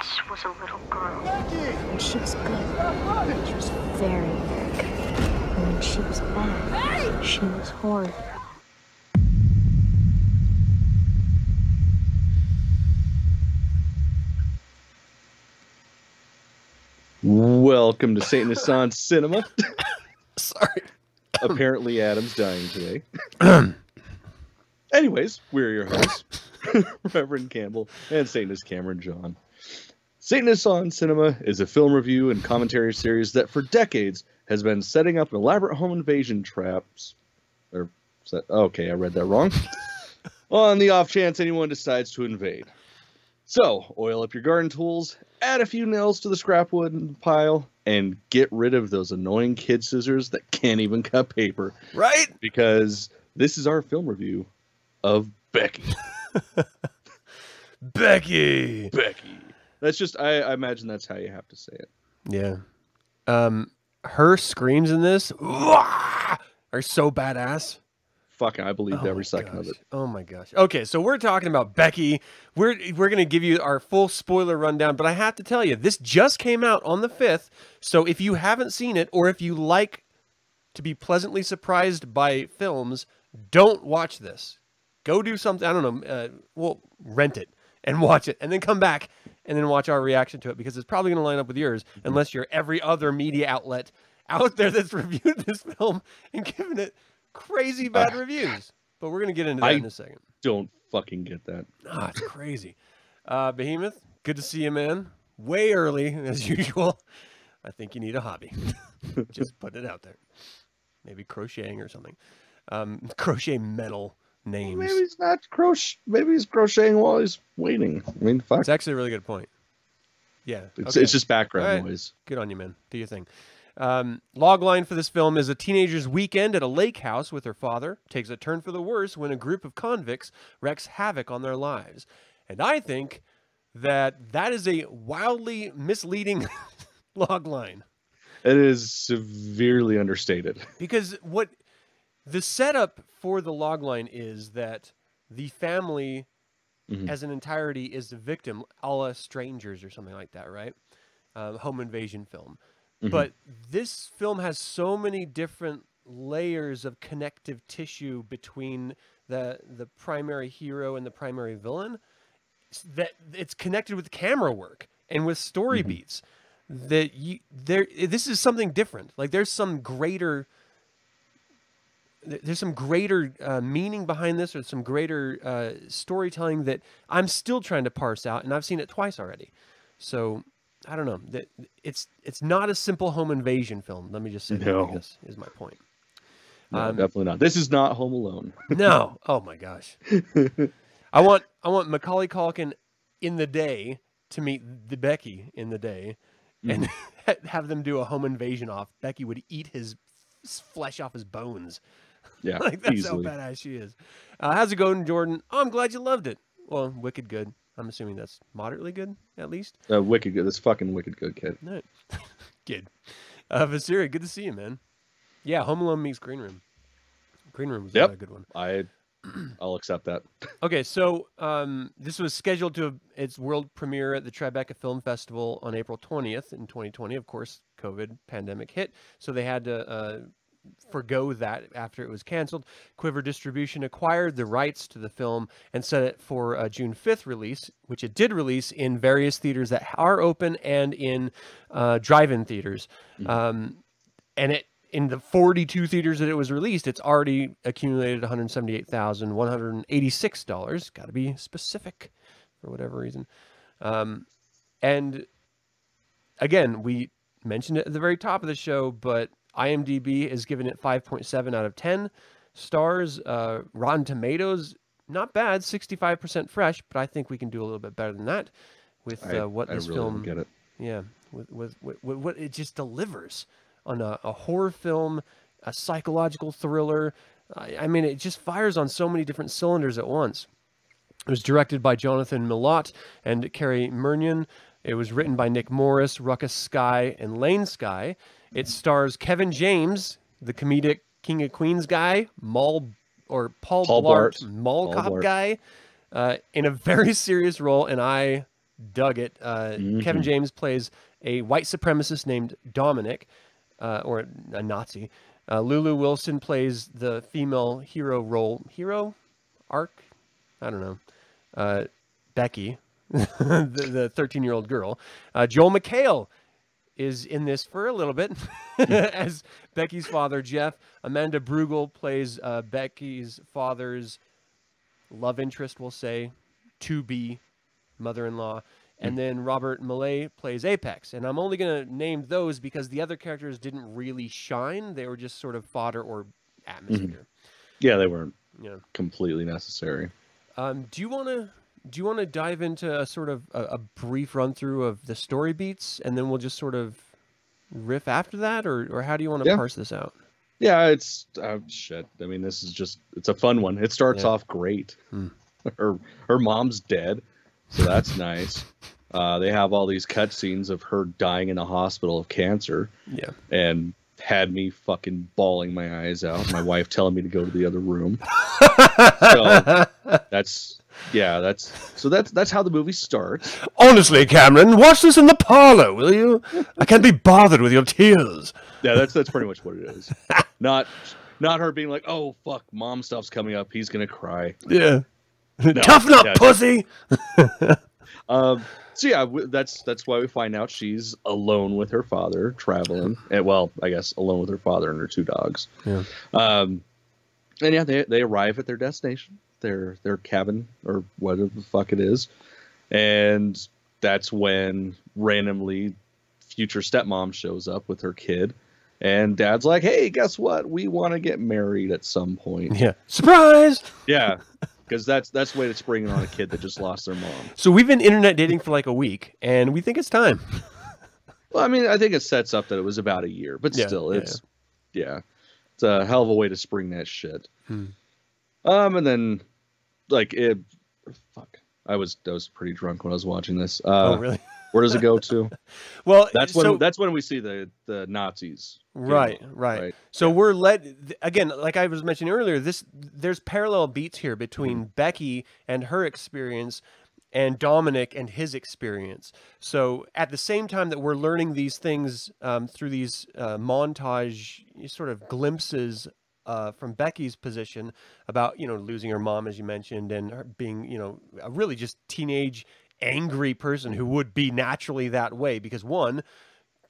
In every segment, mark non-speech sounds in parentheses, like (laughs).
once was a little girl. And she was good. She was very, very good. And when she was bad, she was horrible. Welcome to Satanist on Cinema. (laughs) Sorry. Apparently, Adam's dying today. (clears throat) Anyways, we're your hosts, (laughs) Reverend Campbell and Satanist Cameron John. Satanist on Cinema is a film review and commentary series that for decades has been setting up elaborate home invasion traps. Or, set, okay, I read that wrong. (laughs) on the off chance anyone decides to invade. So, oil up your garden tools, add a few nails to the scrap wood pile, and get rid of those annoying kid scissors that can't even cut paper. Right? Because this is our film review of Becky. (laughs) Becky. Becky. That's just I, I imagine that's how you have to say it. Yeah. Um, her screams in this are so badass. Fucking, I believed Oh every second of it. Oh my gosh. Okay, so we're talking about Becky. We're we're gonna give you our full spoiler rundown, but I have to tell you, this just came out on the fifth. So if you haven't seen it, or if you like to be pleasantly surprised by films, don't watch this. Go do something. I don't know. Uh, well, rent it and watch it, and then come back and then watch our reaction to it because it's probably going to line up with yours, unless you're every other media outlet out there that's (laughs) reviewed this film and given it crazy bad reviews. But we're going to get into that I- in a second. Don't fucking get that. Ah, it's crazy. Uh, Behemoth, good to see you, man. Way early as (laughs) usual. I think you need a hobby. (laughs) Just put it out there. Maybe crocheting or something. Um, crochet metal names. Maybe he's not crochet. Maybe he's crocheting while he's waiting. I mean, fuck. It's actually a really good point. Yeah. It's, okay. it's just background right. noise. Good on you, man. Do your thing. Um, log line for this film is a teenager's weekend at a lake house with her father takes a turn for the worse when a group of convicts wreaks havoc on their lives. And I think that that is a wildly misleading (laughs) log line It is severely understated. because what the setup for the log line is that the family Mhm. as an entirety is the victim, a la Strangers or something like that, right? Um, home invasion film. Mhm. But this film has so many different layers of connective tissue between the the primary hero and the primary villain that it's connected with camera work and with story beats that you there this is something different like there's some greater there's some greater uh, meaning behind this or some greater uh, storytelling that i'm still trying to parse out and i've seen it twice already so i don't know that it's it's not a simple home invasion film let me just say that I No. guess is my point No, Um, definitely not. This is not Home Alone. no. Oh my gosh. (laughs) I want I want Macaulay Culkin in the day to meet the Becky in the day, and (laughs) have them do a home invasion off. Becky would eat his flesh off his bones. Yeah, (laughs) like that's easily. how badass she is. Uh, how's it going, Jordan? Oh, I'm glad you loved it. Well, wicked good. I'm assuming that's moderately good, at least. Uh, wicked good. This fucking wicked good kid. Right. (laughs) good. Uh, Vasiri, good to see you, man. Yeah, Home Alone meets Green Room. Green Room was Yep. a good one. I, (clears throat) I'll accept that. (laughs) Okay, so um, this was scheduled to its world premiere at the Tribeca Film Festival on April 20th in 2020. Of course, COVID pandemic hit, so they had to uh, forgo that after it was canceled. Quiver Distribution acquired the rights to the film and set it for a June 5th release, which it did release in various theaters that are open and in uh, drive-in theaters. Um, and it in the 42 theaters that it was released, it's already accumulated $178,186. Got to be specific for whatever reason. Um, and again, we mentioned it at the very top of the show, but IMDb is giving it 5.7 out of 10 stars. Uh, Rotten Tomatoes, not bad, 65% fresh, but I think we can do a little bit better than that with uh, what I this really film get it. yeah, with, with, with, with what it just delivers on a, a horror film, a psychological thriller. I, I mean, it just fires on so many different cylinders at once. It was directed by Jonathan Milott and Cary Murnion. It was written by Nick Morris, Ruckus Skye, and Lane Skye. It stars Kevin James, the comedic King of Queens guy, Maul or Paul, Paul Blart, Blart. Mall Paul Cop Blart. guy, uh, in a very serious role, and I dug it. Uh, Kevin Mhm. James plays a white supremacist named Dominick, uh, or a Nazi. Uh, Lulu Wilson plays the female hero role. Hero arc? I don't know. Uh, Becky, (laughs) the 13 year old girl. Uh, Joel McHale is in this for a little bit (laughs) as Becky's father, Jeff. Amanda Brugel plays uh, Becky's father's love interest, we'll say, to be mother in law. And then Robert Maillet plays Apex. And I'm only going to name those because the other characters didn't really shine. They were just sort of fodder or atmosphere. Yeah, they weren't Yeah. completely necessary. Um, do you want to do you want to dive into a sort of a, a brief run through of the story beats, and then we'll just sort of riff after that, or or how do you want to Yeah. parse this out? Yeah, it's uh, shit. I mean, this is just it's a fun one. It starts Yeah. off great. Hmm. (laughs) her her mom's dead, so that's nice. Uh, they have all these cutscenes of her dying in a hospital of cancer, Yeah. and had me fucking bawling my eyes out. My wife telling me to go to the other room. so (laughs) that's yeah, that's so that's that's how the movie starts. Honestly, Cameron, watch this in the parlor, will you? I can't be bothered with your tears. Yeah, that's that's pretty much what it is. (laughs) Not not her being like, oh fuck, mom stuff's coming up. He's gonna cry. Yeah. Toughen up, yeah. pussy. (laughs) Um, so yeah, w- that's that's why we find out she's alone with her father, traveling. And well, I guess alone with her father and her two dogs. Yeah. Um, and yeah, they they arrive at their destination, their their cabin or whatever the fuck it is, and that's when randomly future stepmom shows up with her kid. And dad's like, "Hey, guess what? We want to get married at some point." Yeah. Surprise. Yeah, (laughs) because that's that's the way to spring on a kid that just lost their mom. So we've been internet dating for like a week, and we think it's time. (laughs) Well, I mean, I think it sets up that it was about a year, but Yeah, still, yeah, it's yeah. it's a hell of a way to spring that shit. Hmm. Um, and then like it, fuck, I was I was pretty drunk when I was watching this. Uh, oh, really? Where does it go to? (laughs) Well, That's when so, that's when we see the the Nazis. right, right, right. So we're led again, like I was mentioning earlier. This there's parallel beats here between Mm-hmm. Becky and her experience, and Dominick and his experience. So at the same time that we're learning these things um, through these uh, montage sort of glimpses. Uh, from Becky's position about you know losing her mom as you mentioned and her being you know really just teenage angry person who would be naturally that way because one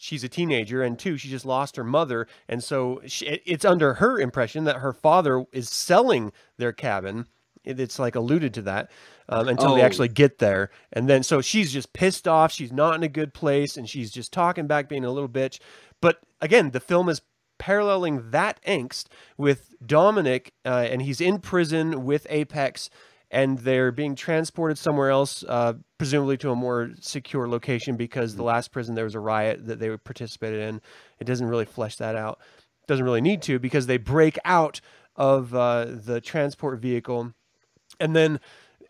she's a teenager and two she just lost her mother. And so she, it's under her impression that her father is selling their cabin. It's like alluded to that um, until they Oh. actually get there. And then so she's just pissed off. She's not in a good place and she's just talking back being a little bitch. But again the film is paralleling that angst with dominick uh, and he's in prison with apex and they're being transported somewhere else, uh, presumably to a more secure location because the last prison there was a riot that they participated in. It doesn't really flesh that out. Doesn't really need to because they break out of uh, the transport vehicle, and then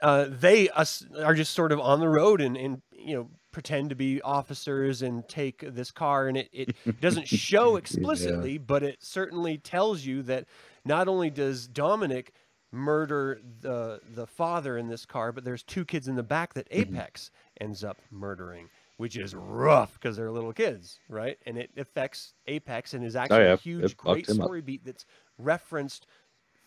uh, they us, are just sort of on the road and, and you know pretend to be officers and take this car and it, it (laughs) doesn't show explicitly but it certainly tells you that not only does dominick murder the the father in this car, but there's two kids in the back that Apex ends up murdering, which is rough because they're little kids, right? And it affects Apex and is actually yeah, a huge, great him up. story beat that's referenced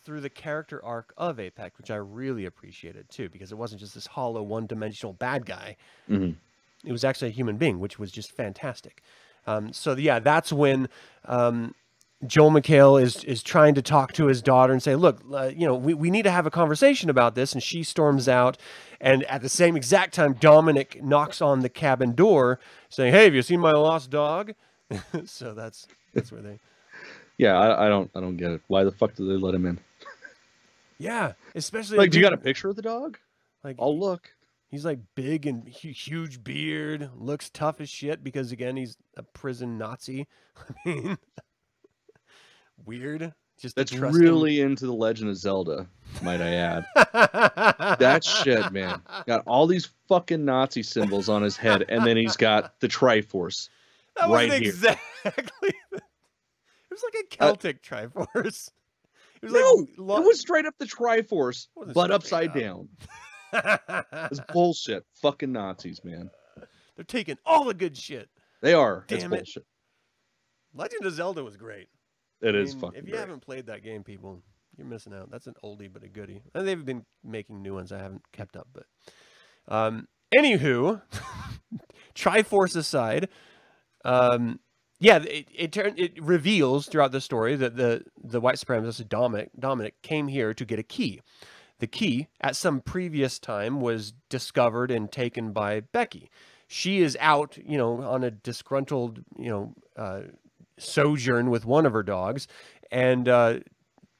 through the character arc of Apex, which I really appreciated too, because it wasn't just this hollow, one-dimensional bad guy. Mhm. It was actually a human being, which was just fantastic. Um, so yeah, that's when um, Joel McHale is is trying to talk to his daughter and say, "Look, uh, you know, we, we need to have a conversation about this." And she storms out, and at the same exact time, Dominick knocks on the cabin door, saying, "Hey, have you seen my lost dog?" (laughs) so that's that's where they, Yeah, I, I don't I don't get it. Why the fuck did they let him in? yeah, especially Like, do you got a picture of the dog? like I'll look. he's like big and huge beard, looks tough as shit because again he's a prison Nazi. (laughs) I mean, weird. Just That's trust him. really into the Legend of Zelda, might I add. (laughs) that shit, man. Got all these fucking Nazi symbols on his head, and then he's got the Triforce. (laughs) That right wasn't here. exactly. (laughs) it was like a uh, Celtic Triforce. It was No, like lo- it was straight up the Triforce, but upside up. down. It's bullshit. Fucking Nazis, man. They're taking all the good shit. They are. it's Damn it. bullshit. Legend of Zelda was great. It I is fucking. If you great. haven't played that game, people, you're missing out. That's an oldie but a goodie. And they've been making new ones. I haven't kept up, but um, anywho, (laughs) Triforce aside, um, yeah, it it, turn, it reveals throughout the story that the the white supremacist Dominick Dominick came here to get a key. The key at some previous time was discovered and taken by Becky. She is out, you know, on a disgruntled, you know, uh, sojourn with one of her dogs, and uh,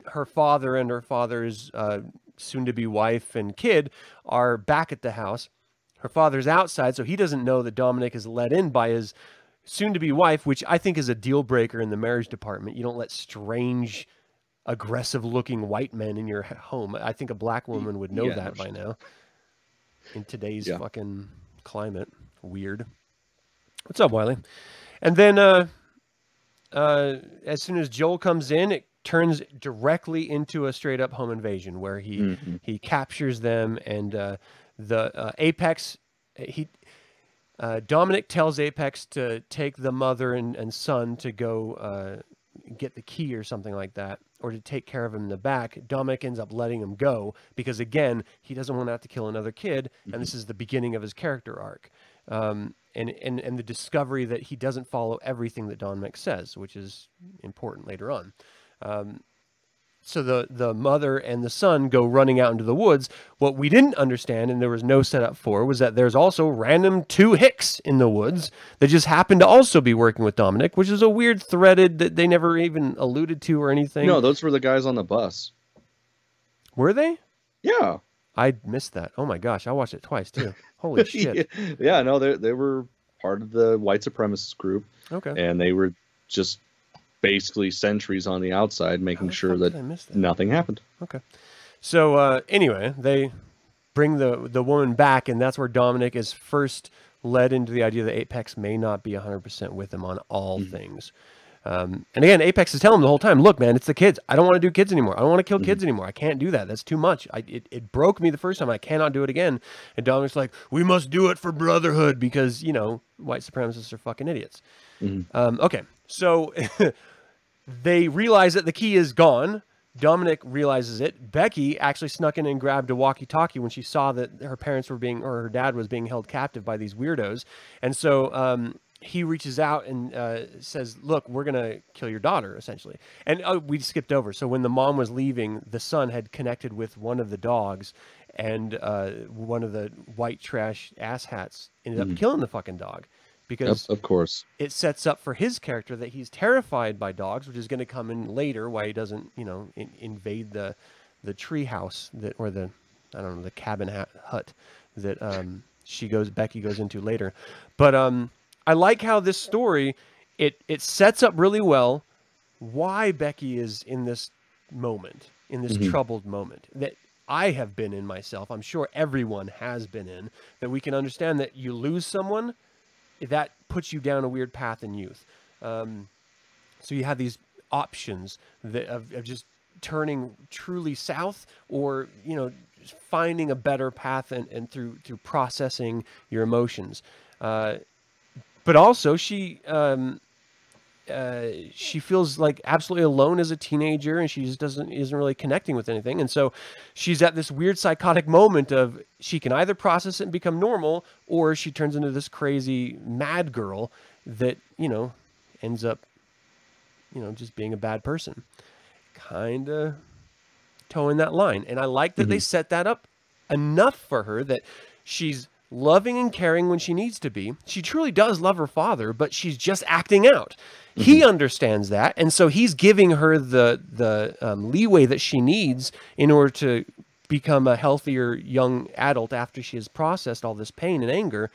her father and her father's uh, soon-to-be wife and kid are back at the house. Her father's outside, so he doesn't know that Dominick is let in by his soon-to-be wife, which I think is a deal breaker in the marriage department. You don't let strange, aggressive-looking white men in your home. I think a black woman would know Yeah, that by now. In today's Yeah. fucking climate, weird. What's up, Wiley? And then uh, uh, as soon as Joel comes in, it turns directly into a straight up home invasion where he Mhm. he captures them and uh, the uh, Apex he uh, Dominick tells Apex to take the mother and, and son to go uh, get the key or something like that, or to take care of him in the back. Dominick ends up letting him go because again he doesn't want to have to kill another kid, and this is the beginning of his character arc. Um, and, and and the discovery that he doesn't follow everything that Don Dominick says, which is important later on. Um, so the the mother and the son go running out into the woods. What we didn't understand, and there was no setup for, was that there's also random two Hicks in the woods that just happened to also be working with Dominick, which is a weird threaded that they never even alluded to or anything. No, those were the guys on the bus. were they? Yeah. I missed that. Oh my gosh, I watched it twice too. (laughs) Holy shit. (laughs) yeah, no, they they were part of the white supremacist group, Okay. and they were just basically sentries on the outside, making sure that did I miss that? nothing happened. Okay. So uh, anyway, they bring the the woman back, and that's where Dominick is first led into the idea that Apex may not be 100% with him on all things. Um, and again, Apex is telling him the whole time, look, man, it's the kids. I don't want to do kids anymore. I don't want to kill kids anymore. I can't do that. That's too much. I, it, it broke me the first time. I cannot do it again. And Dominick's like, we must do it for brotherhood because, you know, white supremacists are fucking idiots. Um, okay. So (laughs) they realize that the key is gone. Dominick realizes it. Becky actually snuck in and grabbed a walkie-talkie when she saw that her parents were being, or her dad was being held captive by these weirdos. And so um, he reaches out and uh, says, "Look, we're gonna kill your daughter, essentially." And uh, we skipped over. So when the mom was leaving, the son had connected with one of the dogs, and uh, one of the white trash asshats ended up killing the fucking dog because Of, of course. it sets up for his character that he's terrified by dogs, which is going to come in later. Why he doesn't, you know, in, invade the the tree house that or the I don't know the cabin hut that um, she goes Becky goes into later. But um, I like how this story it it sets up really well why Becky is in this moment in this troubled moment that I have been in myself. I'm sure everyone has been in that we can understand that you lose someone that puts you down a weird path in youth. Um, so you have these options that of, of just turning truly south, or you know, just finding a better path and, and through through processing your emotions. Uh, but also, she um, uh, she feels like absolutely alone as a teenager, and she just doesn't isn't really connecting with anything. And so, she's at this weird psychotic moment of she can either process it and become normal, or she turns into this crazy mad girl that you know ends up you know just being a bad person. Kind of towing that line, and I like that they set that up enough for her that she's loving and caring when she needs to be. She truly does love her father, but she's just acting out. He understands that, and so he's giving her the the um, leeway that she needs in order to become a healthier young adult after she has processed all this pain and anger.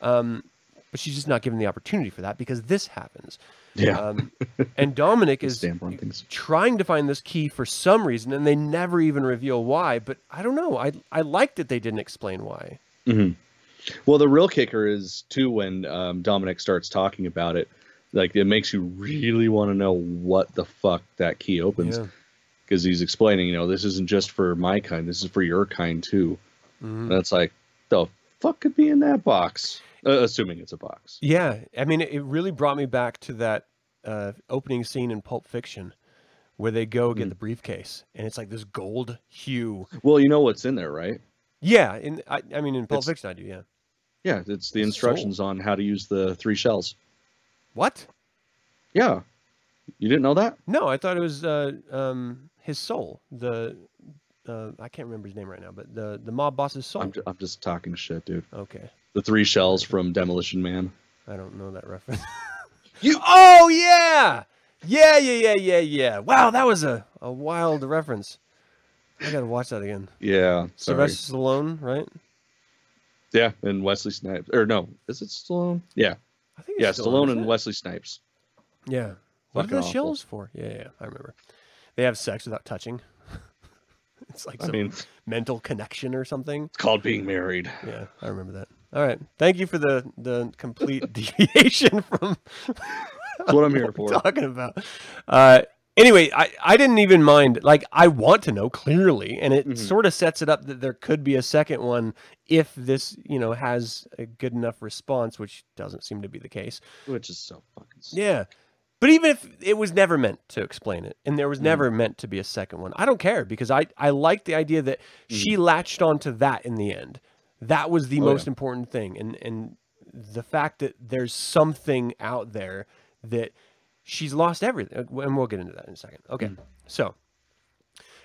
Um, but she's just not given the opportunity for that because this happens. Yeah. Um, (laughs) and Dominick is Stamp on things. trying to find this key for some reason, and they never even reveal why. But I don't know. I I liked that they didn't explain why. Well, the real kicker is too when um, Dominick starts talking about it. Like it makes you really want to know what the fuck that key opens Yeah. because he's explaining. You know, this isn't just for my kind. This is for your kind too. Mhm. And it's like, the fuck could be in that box? Uh, assuming it's a box. Yeah, I mean, it really brought me back to that uh, opening scene in Pulp Fiction, where they go get Mm. the briefcase, and it's like this gold hue. Well, you know what's in there, right? Yeah, in I, I mean, in Pulp It's- Fiction, I do. Yeah. Yeah, it's the Soul. instructions on how to use the three shells. What? Yeah. You didn't know that? No, I thought it was uh, um, his soul. The uh, I can't remember his name right now, but the the mob boss's soul. I'm, I'm just talking shit, dude. okay, The three shells from Demolition Man. I don't know that reference. (laughs) You- Oh yeah, yeah, yeah, yeah, yeah, yeah. Wow, that was a a wild reference. I gotta watch that again. Yeah. Sorry. Sylvester Stallone, right? Yeah, and Wesley Snipes. Or no, is it Stallone? Yeah. I think Yeah, it's Stallone and? Wesley Snipes. Yeah. What are the awful. shells for? Yeah, yeah, I remember. They have sex without touching. (laughs) it's like I some mean, mental connection or something. it's called being married. Yeah, I remember that. All right. Thank you for the the complete (laughs) deviation from That's what I'm here (laughs) for. talking about. Uh, anyway, I, I didn't even mind. Like, I want to know clearly, and it Mhm. sort of sets it up that there could be a second one if this, you know, has a good enough response, which doesn't seem to be the case. Which is so fucking. Yeah. But even if it was never meant to explain it, and there was Mhm. never meant to be a second one, I don't care because I, I like the idea that she latched onto that in the end. That was the Mm-hmm. Oh, most yeah. important thing. And and the fact that there's something out there that she's lost everything. uh, And we'll get into that in a second. Okay. Mm. So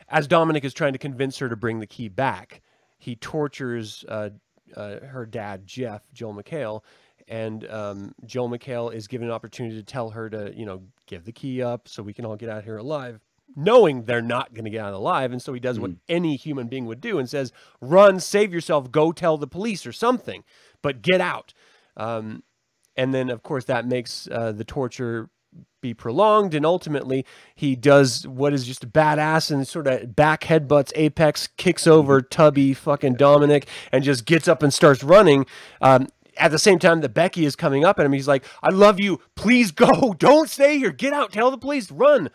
as Dominick is trying to convince her to bring the key back, he tortures uh, uh, her dad, Jeff, Joel McHale, and um, Joel McHale is given an opportunity to tell her to, you know, give the key up so we can all get out here alive, knowing they're not going to get out alive. And so he does what any human being would do and says, "Run, save yourself, go tell the police or something, but get out." Um, and then, of course, that makes uh, the torture be prolonged, and ultimately he does what is just a badass and sort of back headbutts Apex, kicks over tubby fucking Dominick, and just gets up and starts running. Um, at the same time that Becky is coming up at him, he's like, "I love you. Please go. (laughs) Don't stay here. Get out. Tell the police. Run."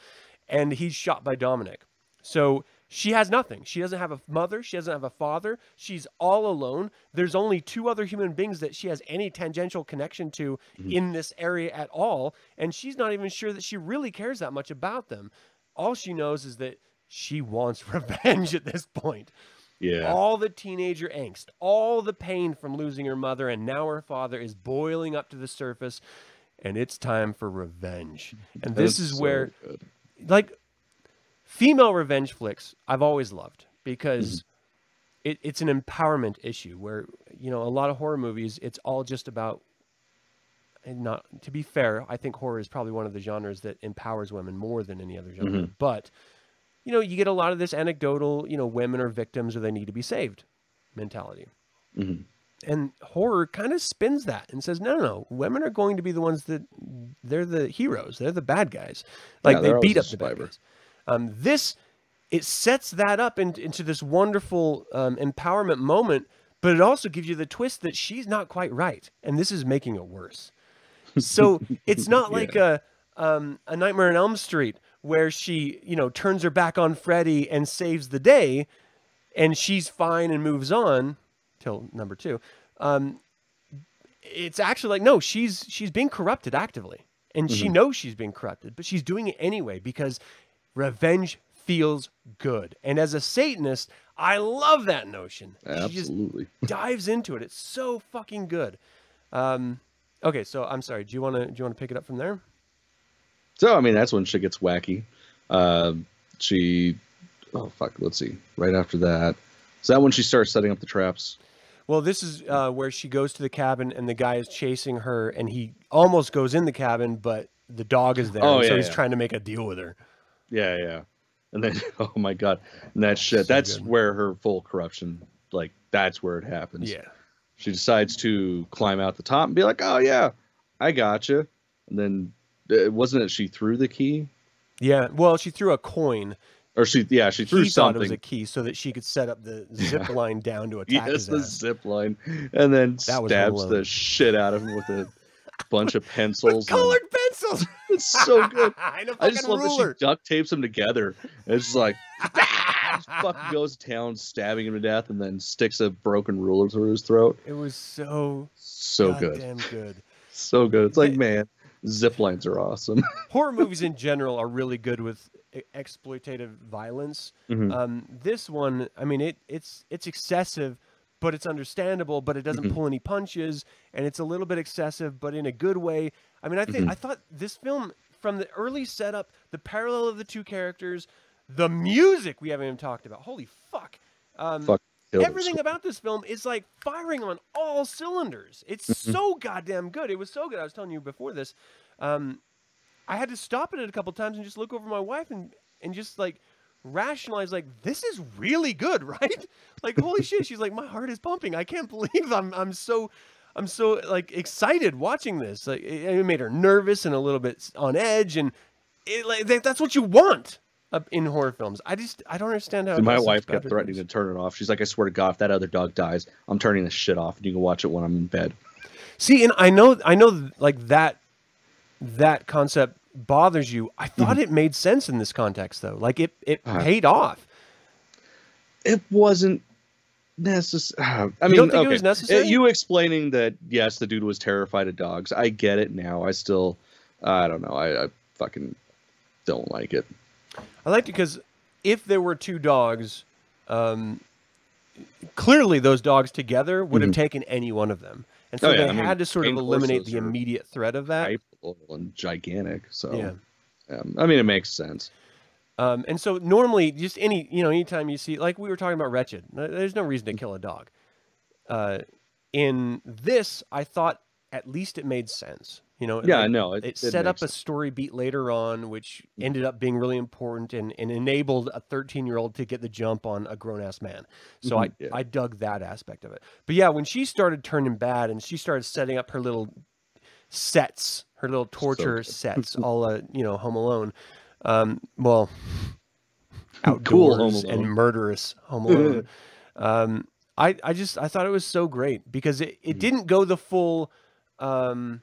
And he's shot by Dominick. So she has nothing. She doesn't have a mother. She doesn't have a father. She's all alone. There's only two other human beings that she has any tangential connection to mm-hmm. in this area at all. And she's not even sure that she really cares that much about them. All she knows is that she wants (laughs) revenge at this point. Yeah. All the teenager angst, all the pain from losing her mother, and now her father is boiling up to the surface. And it's time for revenge. (laughs) And this That's is where like female revenge flicks I've always loved because Mm-hmm. it, it's an empowerment issue where you know a lot of horror movies it's all just about and not to be fair I think horror is probably one of the genres that empowers women more than any other genre. Mhm. but you know you get a lot of this anecdotal you know women are victims or they need to be saved mentality. Mhm. and horror kind of spins that and says no no no. Women are going to be the ones that they're the heroes. They're the bad guys. Like Yeah, they beat up the the bad guys um, this it sets that up in, into this wonderful um, empowerment moment but it also gives you the twist that she's not quite right and this is making it worse. So (laughs) it's not like a um, a nightmare on elm street where she you know turns her back on freddy and saves the day and she's fine and moves on till number two. Um, it's actually like no she's she's being corrupted actively and she knows she's being corrupted but she's doing it anyway because revenge feels good and as a satanist i love that notion she just Absolutely. (laughs) dives into it it's so fucking good um, okay so i'm sorry do you want to do you want to pick it up from there So I mean, that's when shit gets wacky. Uh, she, oh fuck, let's see. Right after that, is that when she starts setting up the traps? Well, this is uh, where she goes to the cabin and the guy is chasing her, and he almost goes in the cabin, but the dog is there, Oh, and so he's yeah. trying to make a deal with her. Yeah, yeah. And then, (laughs) oh my god, and that shit. So that's good. where her full corruption, like, that's where it happens. Yeah, She decides to climb out the top and be like, "Oh yeah, I got you." And then, uh, wasn't it she threw the key, yeah. Well, she threw a coin. or she? Yeah, she threw he thought it was a key so that she could set up the (laughs) zip line down to attack Yes, the ass. zip line, and then That stabs the shit out of him with a bunch of (laughs) pencils. With and- colored pencils. (laughs) It's so good. (laughs) I, I just love ruler. that she duct tapes them together. It's just like, just fucking goes to town, stabbing him to death, and then sticks a broken ruler through his throat. It was so So good, goddamn good. so good. It's like man, zip lines are awesome. Horror movies in general are really good with exploitative violence. Mhm. Um, this one, I mean, it it's it's excessive, but it's understandable. But it doesn't Mhm. pull any punches, and it's a little bit excessive, but in a good way. I mean, I think Mhm. I thought this film from the early setup, the parallel of the two characters, the music we haven't even talked about. Holy fuck! Um, Fuck, everything about this film is like firing on all cylinders. It's Mm-hmm. so goddamn good. It was so good. I was telling you before this. Um, I had to stop it a couple times and just look over my wife and and just like rationalize like this is really good, (laughs) right? Like holy shit. She's like my heart is pumping. I can't (laughs) believe I'm I'm so I'm so like excited watching this. Like it, it made her nervous and a little bit on edge and it like that, that's what you want in horror films. I just I don't understand how it my wife kept threatening things. to turn it off. She's like, I swear to God, if that other dog dies, I'm turning this shit off, and you can watch it when I'm in bed. See, and I know, I know, like that, that concept bothers you. I thought it made sense in this context, though. Like it, it Ah. paid off. It wasn't necessary. I mean, think it okay. was necessary? Uh, You explaining that yes, the dude was terrified of dogs. I get it now. I still, I don't know. I, I fucking don't like it. I liked it because if there were two dogs, um, clearly those dogs together would have taken any one of them, and so Mm-hmm. Oh, yeah, they I mean, had to sort of eliminate the immediate threat of that. And gigantic. So Yeah. um, I mean, it makes sense. Um, and so normally, just any you know, anytime you see, like we were talking about Wretched, there's no reason to kill a dog. Uh, in this, I thought at least it made sense. You know, Yeah, like, no, it- it, it set up makes a story beat later on, which ended up being really important and, and enabled a 13 year old to get the jump on a grown ass man. So Mhm, I yeah. I dug that aspect of it. But yeah, when she started turning bad and she started setting up her little sets, her little torture good. sets, (laughs) all uh, you know, Home Alone. Um, well, (laughs) Cool outdoors and murderous Home (laughs) Alone. um, I I just I thought it was so great because it, it didn't go the full. Um,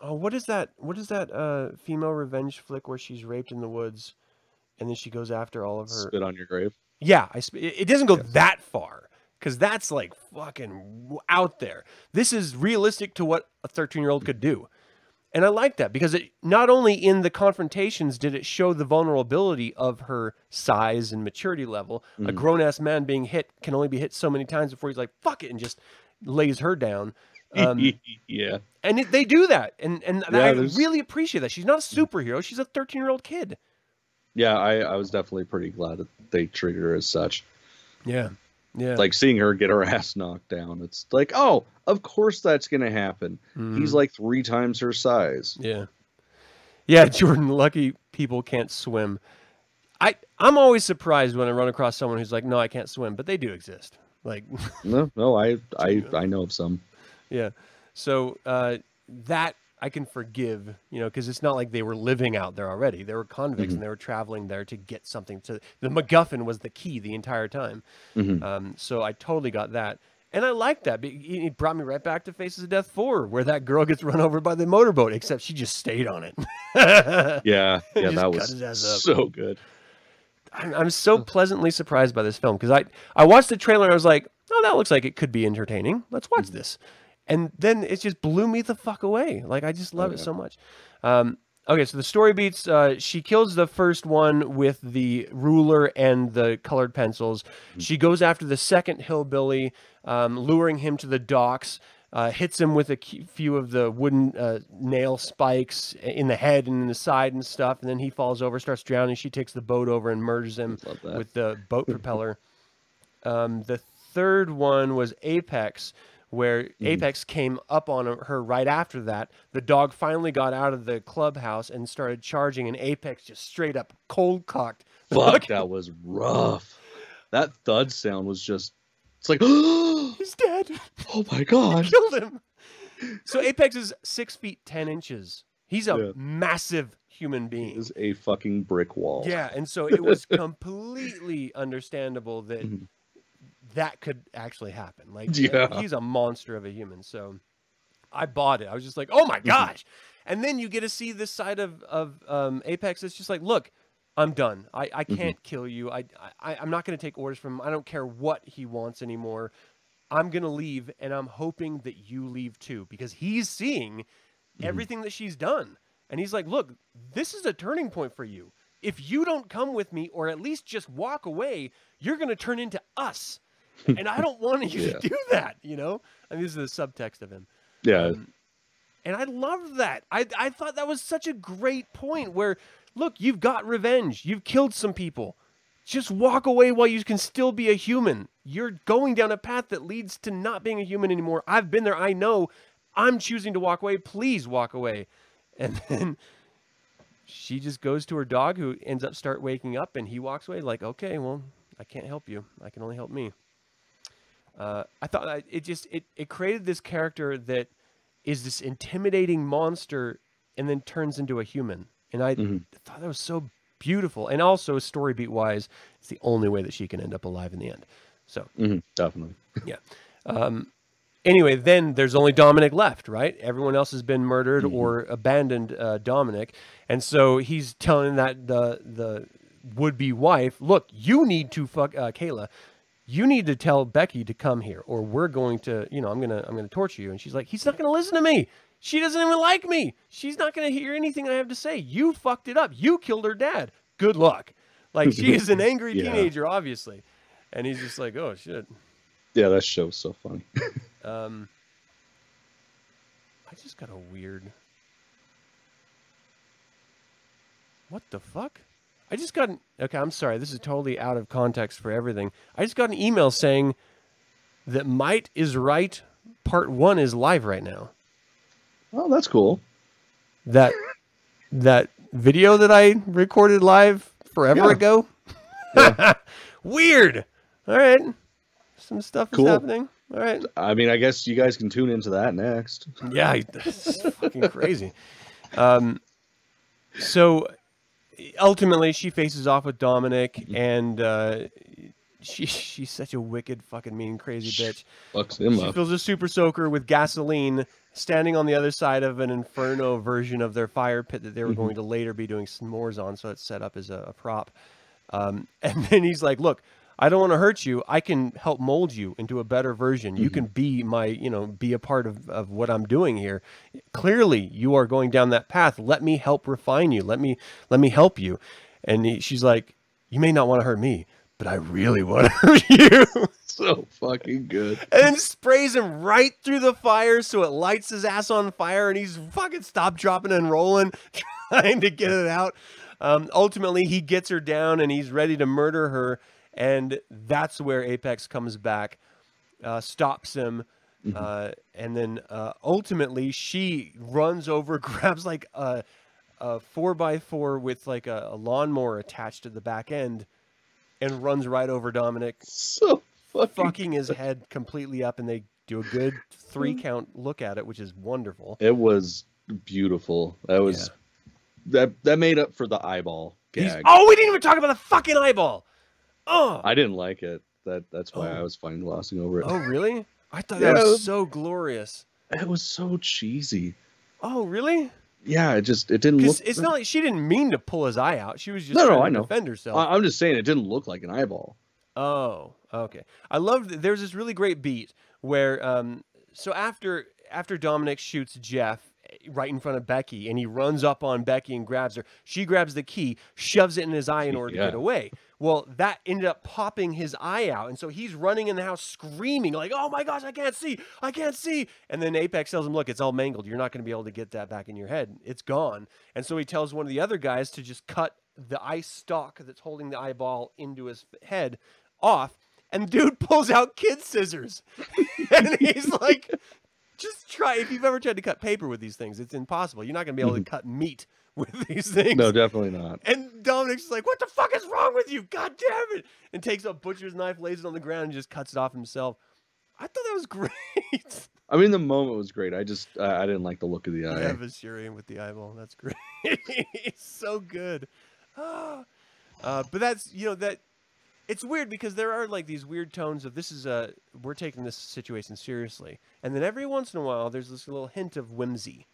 oh, what is that? What is that uh, female revenge flick where she's raped in the woods, and then she goes after all of her. Spit on your grave. Yeah, I, sp- it it doesn't go that far because that's like fucking out there. This is realistic to what a 13 year old could do. And I like that because it not only in the confrontations did it show the vulnerability of her size and maturity level. A grown ass man being hit can only be hit so many times before he's like, fuck it, and just lays her down. Um, (laughs) yeah. and it, they do that. And, and Yeah, I there's- really appreciate that. She's not a superhero, she's a 13 year old kid. Yeah, I, I was definitely pretty glad that they treated her as such. Yeah. Yeah. Like seeing her get her (laughs) ass knocked down, it's like, oh, of course that's gonna happen. Mm-hmm. He's like three times her size. Yeah. Yeah, (laughs) Jordan, lucky people can't swim. I I'm always surprised when I run across someone who's like, "No, I can't swim," but they do exist. Like, No, no, I, (laughs) I, I know of some. yeah. So, uh that I can forgive, you know, because it's not like they were living out there already. They were convicts and they were traveling there to get something So the MacGuffin was the key the entire time. Mhm. Um, so I totally got that. And I like that. It brought me right back to Faces of Death 4, where that girl gets run over by the motorboat, except she just stayed on it. (laughs) Yeah, yeah, that was his ass up. so good. I'm, I'm so pleasantly surprised by this film because I, I watched the trailer and I was like, oh, that looks like it could be entertaining. Let's watch Mm-hmm. this. And then it just blew me the fuck away. Like, I just love it Oh, yeah. so much. Um, okay, so the story beats uh, she kills the first one with the ruler and the colored pencils. Mm-hmm. She goes after the second hillbilly, um, luring him to the docks. Uh, hits him with a few of the wooden uh, nail spikes in the head and in the side and stuff, and then he falls over, starts drowning. She takes the boat over and murders him with the boat (laughs) propeller. Um, the third one was Apex, where Mm-hmm. Apex came up on her right after that. The dog finally got out of the clubhouse and started charging, and Apex just straight up cold cocked. Fuck, that was rough. That thud sound was just. It's like, (gasps) He's dead. Oh my god. Killed him. So Apex is six feet ten inches. He's a Yeah. massive human being. is a fucking brick wall. Yeah, and so it was (laughs) completely understandable that Mhm. That could actually happen. Like, (laughs) Yeah. he's a monster of a human. So I bought it. I was just like, oh Mm-hmm. my gosh. And then you get to see this side of of um, Apex. It's just like, look, I'm done. I, I Mm-hmm. can't kill you. I, I I'm not going to take orders from him. I don't care what he wants anymore. I'm going to leave, and I'm hoping that you leave too, because he's seeing Mm-hmm. everything that she's done, and he's like, "Look, this is a turning point for you. If you don't come with me, or at least just walk away, you're going to turn into us." And I don't want you Yeah. to do that. You know, I mean, this is the subtext of him. Yeah. Um, and I love that. I I thought that was such a great point where look, you've got revenge. You've killed some people. Just walk away while you can still be a human. You're going down a path that leads to not being a human anymore. I've been there. I know. I'm choosing to walk away. Please walk away. And (laughs) then she just goes to her dog who ends up start waking up and he walks away like, "Okay, well, I can't help you. I can only help me." Uh, I thought it just it, it created this character that is this intimidating monster and then turns into a human. And I thought that was so beautiful. And also, story beat wise, it's the only way that she can end up alive in the end. So, Mhm, definitely. (laughs) yeah. Um, anyway, then there's only Dominick left, right? Everyone else has been murdered or abandoned uh, Dominick. And so he's telling that the, the would be wife, look, you need to fuck uh, Kayla. You need to tell Becky to come here, or we're going to, you know, I'm gonna, I'm gonna torture you. And she's like, he's not gonna listen to me. She doesn't even like me. She's not gonna hear anything I have to say. You fucked it up. You killed her dad. Good luck. Like she is an (laughs) angry Yeah. teenager, obviously. And he's just like, oh shit. Yeah, that show's so funny. (laughs) Um, I just got a weird. What the fuck? I just got an. Okay, I'm sorry. This is totally out of context for everything. I just got an email saying that Might is Right Part One is live right now. oh, that's cool. That that video that I recorded live forever Yeah. ago. (laughs) Weird. All right. Some stuff is happening. All right. I mean, I guess you guys can tune into that next. Yeah, I- (laughs) this is fucking crazy. Um, so ultimately, she faces off with Dominick, and uh, she she's such a wicked, fucking mean, crazy bitch. Fucks him She up. fills a super soaker with gasoline, standing on the other side of an inferno version of their fire pit that they were going to later be doing s'mores on. So it's set up as a, a prop. Um, (laughs) and then he's like, "Look, I don't want to hurt you. I can help mold you into a better version. You can be my, you know, be a part of, of what I'm doing here. Clearly, you are going down that path. Let me help refine you. Let me let me help you." And he, she's like, "You may not want to hurt me, but I really want to (laughs) hurt you." (laughs) so fucking good. and sprays him right through the fire so it lights his ass on fire and he's fucking stop dropping and rolling (laughs) trying to get it out um, ultimately he gets her down and he's ready to murder her and that's where apex comes back uh, stops him uh, and then uh, ultimately she runs over (laughs) grabs like a, a four by four with like a, a lawnmower attached to the back end and runs right over dominick So fucking. fucking his head completely up and they do a good three count look at it which is wonderful It was beautiful. That was that that made up for the eyeball He's- gag. oh we didn't even talk about the fucking eyeball oh I didn't like it. That that's why Oh. I was fine glossing over it. oh really i thought Yeah, that was so glorious It was so cheesy. oh really Yeah, it just it didn't look. it's not like she didn't mean to pull his eye out she was just No, no, trying I to know. defend herself I, I'm just saying it didn't look like an eyeball. Oh, okay. I love that there's this really great beat where um so after after Dominick shoots Jeff right in front of Becky and he runs up on Becky and grabs her. She grabs the key, shoves it in his eye in order to get away. Well, that ended up popping his eye out. And so he's running in the house screaming like, "Oh my gosh, I can't see. I can't see." And then Apex tells him, "Look, it's all mangled. You're not going to be able to get that back in your head. It's gone." And so he tells one of the other guys to just cut the eye stalk that's holding the eyeball into his head off and dude pulls out kid scissors (laughs) and he's like just try if you've ever tried to cut paper with these things it's impossible you're not going to be able to cut meat (laughs) with these things No, definitely not. and Dominick's like, "What the fuck is wrong with you? God damn it!" And takes a butcher's knife, lays it on the ground, and just cuts it off himself. I thought that was (laughs) great. I mean, the moment was great. I just I, I didn't like the look of the eye. Yeah, Viserion with the eyeball. That's great. (laughs) it's so good. Ah. uh, but that's you know that it's weird because there are like these weird tones of this is a we're taking this situation seriously, and then every once in a while there's this little hint of whimsy.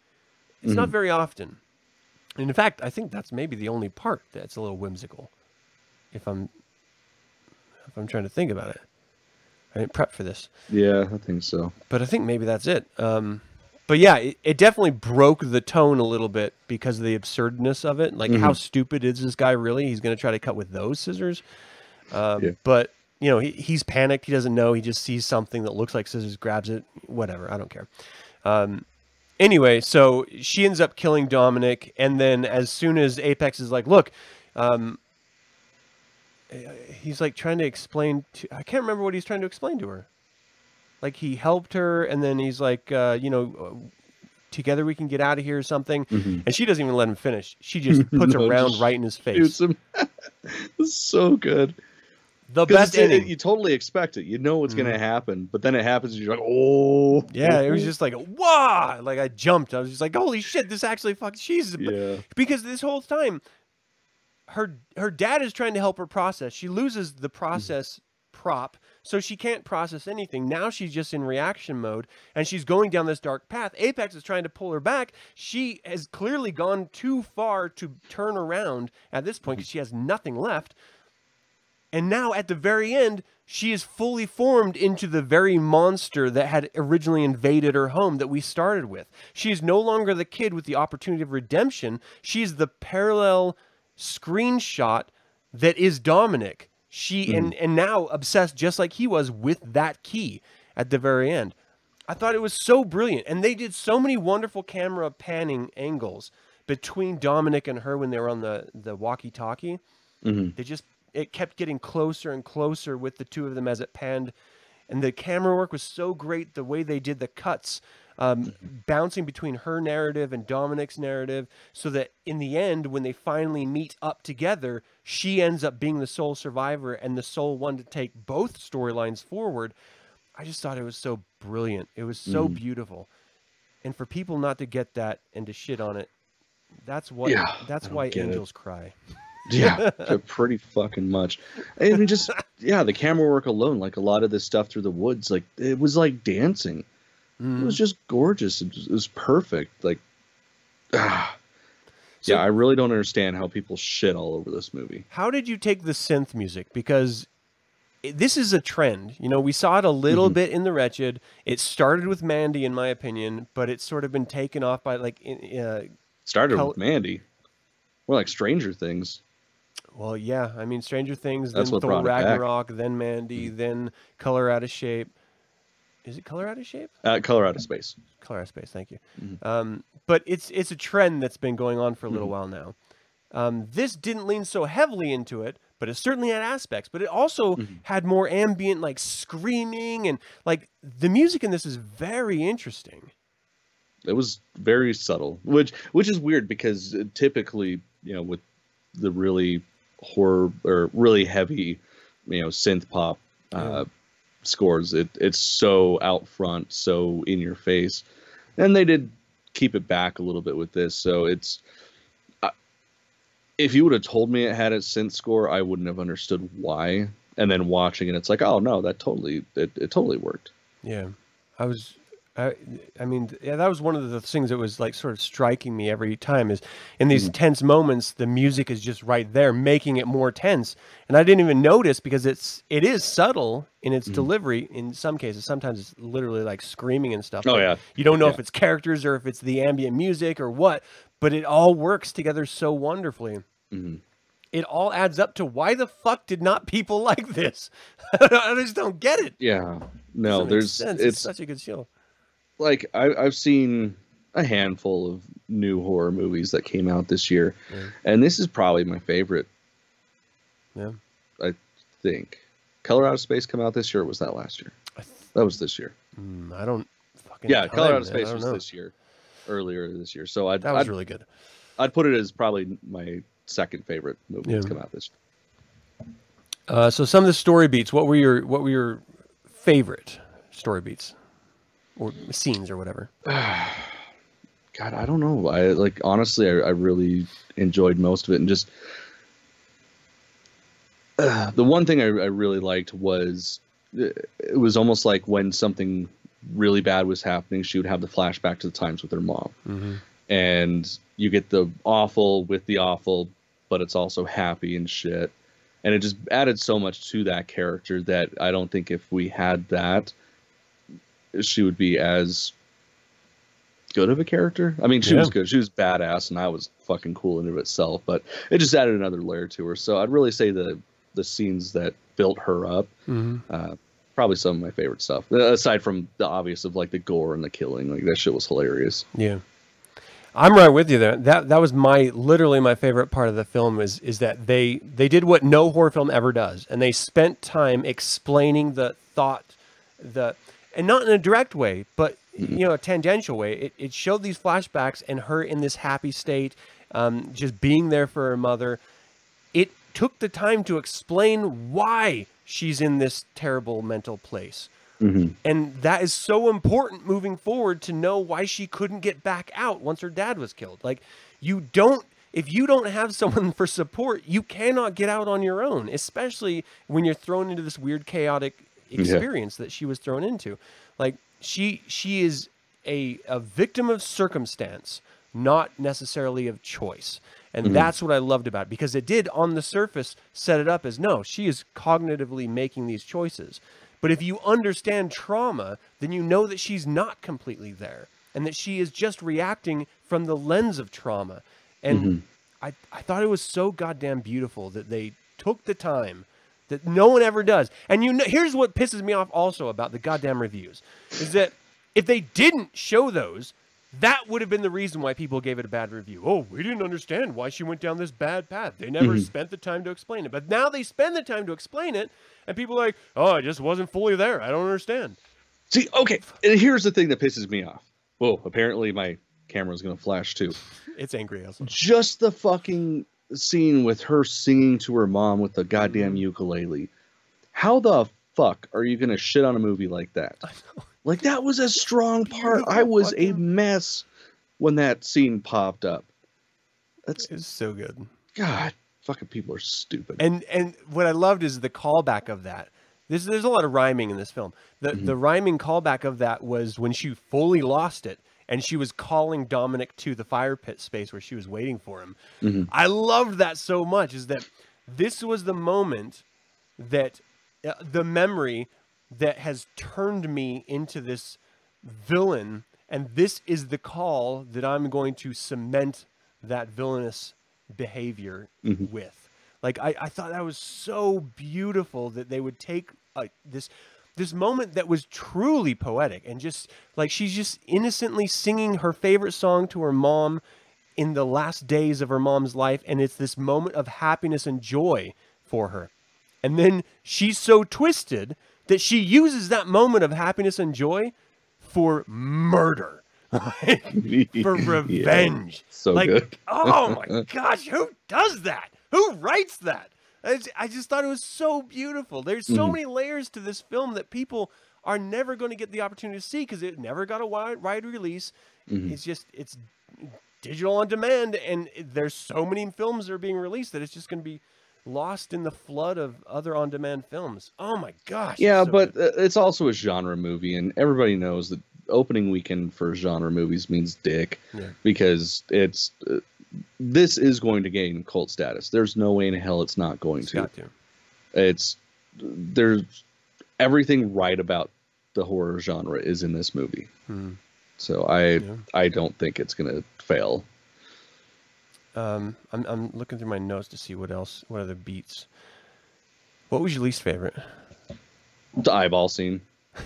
It's not very often. And in fact, I think that's maybe the only part that's a little whimsical. If I'm if I'm trying to think about it. I didn't prep for this. Yeah, I think so. But I think maybe that's it. Um but yeah, it, it definitely broke the tone a little bit because of the absurdness of it. Like, how stupid is this guy really? He's going to try to cut with those scissors. Um, Yeah. But you know, he, he's panicked. He doesn't know. He just sees something that looks like scissors, grabs it. Whatever. I don't care. Um, anyway, so she ends up killing Dominick, and then as soon as Apex is like, "Look," um, uh, he's like trying to explain to. I can't remember what he's trying to explain to her. Like he helped her, and then he's like, uh, you know. Uh, Together we can get out of here or something, and she doesn't even let him finish. She just (laughs) puts No, a round right in his face. (laughs) So good. The best ending. you totally expect it. You know what's going to happen, but then it happens, and you're like, oh. Yeah, it was just like wow! Like I jumped. I was just like, holy shit! This actually fucking she's Yeah. because this whole time, her her dad is trying to help her process. She loses the process mm-hmm. prop, so she can't process anything. Now she's just in reaction mode, and she's going down this dark path. Apex is trying to pull her back. She has clearly gone too far to turn around at this point because mm-hmm. she has nothing left. And now at the very end, she is fully formed into the very monster that had originally invaded her home that we started with. She is no longer the kid with the opportunity of redemption. She's the parallel screenshot that is Dominick. She hmm. and and now obsessed just like he was with that key at the very end. I thought it was so brilliant. And they did so many wonderful camera panning angles between Dominick and her when they were on the, the walkie talkie. Mm-hmm. They just it kept getting closer and closer with the two of them as it panned, and the camera work was so great. The way they did the cuts, um, bouncing between her narrative and Dominick's narrative, so that in the end, when they finally meet up together, she ends up being the sole survivor and the sole one to take both storylines forward. I just thought it was so brilliant. It was so beautiful, and for people not to get that and to shit on it, that's what. Yeah, that's why get it. angels cry. Yeah, pretty fucking much. And just yeah, the camera work alone, like a lot of this stuff through the woods, like it was like dancing. It was just gorgeous. It was, it was perfect. Like, ah. So- yeah, I really don't understand how people shit all over this movie. How did you take the synth music? Because this is a trend. You know, we saw it a little bit in The Wretched. It started with Mandy, in my opinion, but it's sort of been taken off by like, uh, Started with Mandy. We're like Stranger Things. Well, yeah. I mean, Stranger Things, That's then what Thor brought it back. Ragnarok, then Mandy, then Color Out of Shape. Is it Color Out of Shape? Uh, Color Out of Space. Color Out of Space. Thank you. Mm-hmm. Um, but it's it's a trend that's been going on for a little while now. Um, this didn't lean so heavily into it, but it certainly had aspects. But it also Mm-hmm. had more ambient, like screaming, and like the music in this is very interesting. It was very subtle, which which is weird because typically, you know, with the really horror or really heavy, you know, synth pop uh, scores, it it's so out front, so in your face, and they did keep it back a little bit with this. So it's uh, if you would have told me it had a synth score, I wouldn't have understood why. And then watching it, it's like, oh no, that totally it, it totally worked. Yeah, I was. I, I mean, yeah, that was one of the things that was like sort of striking me every time is in these tense moments, the music is just right there, making it more tense. And I didn't even notice because it's it is subtle in its delivery in some cases. Sometimes it's literally like screaming and stuff. Oh, yeah. you don't know if it's characters or if it's the ambient music or what, but it all works together so wonderfully. Mhm. It all adds up to why the fuck did not people (laughs) like this? (laughs) I just don't get it. Yeah, no, there's sense. it's such a good show. Like I, I've seen a handful of new horror movies that came out this year, Yeah. and this is probably my favorite. Yeah. I think Color Out of Space come out this year. Or was that last year? I th- That was this year. Mm, I don't fucking. Yeah, time, Color Out of Space was know. this year, earlier this year. So I'd That was I'd, really good. I'd put it as probably my second favorite movie that's come out this. Uh, so some of the story beats. What were your What were your favorite story beats, or scenes, or whatever? (sighs) God, I don't know. I like honestly, I, I really enjoyed most of it, and just uh, (sighs) the one thing I, I really liked was uh, it was almost like when something really bad was happening, she would have the flashback to the times with her mom, Mm-hmm. and you get the awful with the awful, but it's also happy and shit. And it just added so much to that character that I don't think if we had that, she would be as good of a character. I mean, she was good. She was badass, and I was fucking cool in and of itself. But it just added another layer to her. So I'd really say the the scenes that built her up, Mhm. uh, probably some of my favorite stuff. Uh, Aside from the obvious of like the gore and the killing, like that shit was hilarious. Yeah. I'm right with you there. That that was my literally my favorite part of the film is is that they they did what no horror film ever does, and they spent time explaining the thought, the and not in a direct way, but you know a tangential way. It it showed these flashbacks and her in this happy state, um, just being there for her mother. It took the time to explain why she's in this terrible mental place. And that is so important moving forward to know why she couldn't get back out once her dad was killed. Like, you don't, if you don't have someone (laughs) for support, you cannot get out on your own, especially when you're thrown into this weird, chaotic experience that she was thrown into. Like, she, she is a, a victim of circumstance, not necessarily of choice. And mm-hmm. that's what I loved about it because it did, on the surface, set it up as no, she is cognitively making these choices. But if you understand trauma, then you know that she's not completely there and that she is just reacting from the lens of trauma. And mm-hmm. I, I thought it was so goddamn beautiful that they took the time that no one ever does. And you know, here's what pisses me off also about the goddamn reviews is that if they didn't show those, that would have been the reason why people gave it a bad review. Oh, we didn't understand why she went down this bad path. They never mm-hmm. spent the time to explain it. But now they spend the time to explain it, and people are like, oh, I just wasn't fully there. I don't understand. See, okay, and here's the thing that pisses me off. Whoa, apparently my camera's gonna flash too. It's angry also. Just the fucking scene with her singing to her mom with the goddamn Mm-hmm. ukulele. How the fuck are you gonna shit on a movie like that? Like that was a strong part. I was a mess when that scene popped up. That's It's so good. God, fucking people are stupid. And and what I loved is the callback of that. There's there's a lot of rhyming in this film. The the rhyming callback of that was when she fully lost it and she was calling Dominick to the fire pit space where she was waiting for him. I loved that so much is that this was the moment that uh, the memory that has turned me into this villain and this is the call that I'm going to cement that villainous behavior with. Like I, I thought that was so beautiful that they would take uh, this this moment that was truly poetic and just like she's just innocently singing her favorite song to her mom in the last days of her mom's life and it's this moment of happiness and joy for her. And then she's so twisted that she uses that moment of happiness and joy for murder. (laughs) For (laughs) Yeah, revenge. so like, good. oh my (laughs) gosh, who does that? Who writes that? I just, thought it was so beautiful. There's so Mhm. many layers to this film that people are never going to get the opportunity to see because it never got a wide, wide release. Mhm. It's just it's digital on demand, and there's so many films that are being released that it's just going to be lost in the flood of other on-demand films. Oh my gosh! Yeah, so but good. it's also a genre movie, and everybody knows that opening weekend for genre movies means dick Yeah. because it's uh, this is going to gain cult status. There's no way in hell it's not going it's to. got to. It's there's everything right about the horror genre is in this movie. Hmm. So I Yeah. I don't think it's gonna fail. Um, I'm I'm looking through my notes to see what else, what other beats. What was your least favorite? The eyeball scene. (laughs)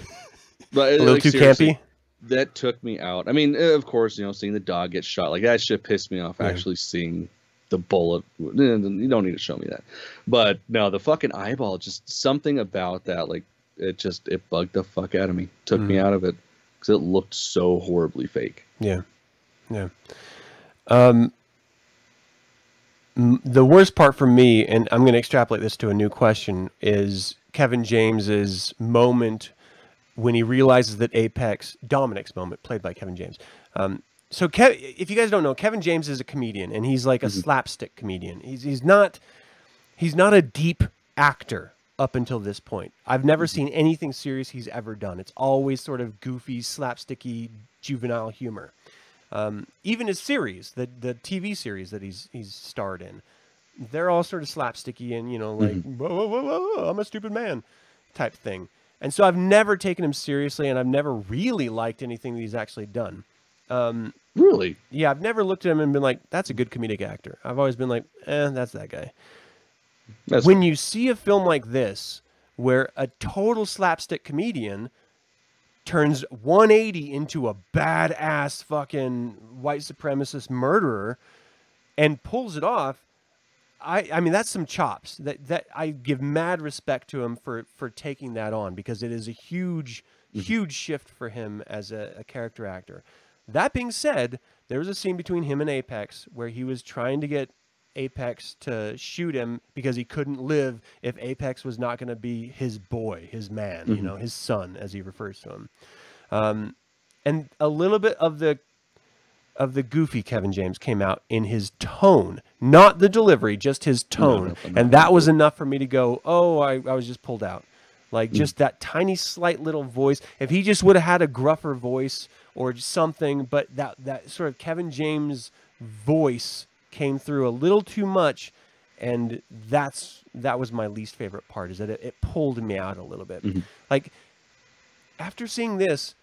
But, A little like, too seriously, campy. That took me out. I mean, uh, of course, you know, seeing the dog get shot like that shit pissed me off. Yeah. Actually, seeing the bullet, you don't need to show me that. But no, the fucking eyeball, just something about that, like it just it bugged the fuck out of me, took me Mhm. out of it because it looked so horribly fake. Yeah, yeah. Um, the worst part for me, and I'm going to extrapolate this to a new question, is Kevin James's moment when he realizes that Apex, Dominick's moment, played by Kevin James. Um, so, Kev, if you guys don't know, Kevin James is a comedian, and he's like a slapstick comedian. He's he's not he's not a deep actor up until this point. I've never seen anything serious he's ever done. It's always sort of goofy, slapsticky, juvenile humor. Um, even his series, the the TV series that he's he's starred in, they're all sort of slapsticky and you know like whoa, whoa, whoa, whoa, I'm a stupid man type thing. And so I've never taken him seriously, and I've never really liked anything that he's actually done. Um, Really? yeah, I've never looked at him and been like, "That's a good comedic actor." I've always been like, "Eh, that's that guy." That's when you see a film like this where a total slapstick comedian turns 180 into a badass fucking white supremacist murderer and pulls it off I, I mean that's some chops that that I give mad respect to him for for taking that on because it is a huge huge shift for him as a, a character actor. That being said, there was a scene between him and Apex where he was trying to get Apex to shoot him because he couldn't live if Apex was not going to be his boy, his man, you know, his son, as he refers to him. Um, and a little bit of the of the goofy Kevin James came out in his tone, not the delivery, just his tone, no, no, and that was enough for me to go, "Oh, I, I was just pulled out." Like mm. just that tiny, slight little voice. If he just would have had a gruffer voice or something, but that that sort of Kevin James voice came through a little too much, and that's that was my least favorite part. Is that it, it pulled me out a little bit. Mm-hmm. Like after seeing this,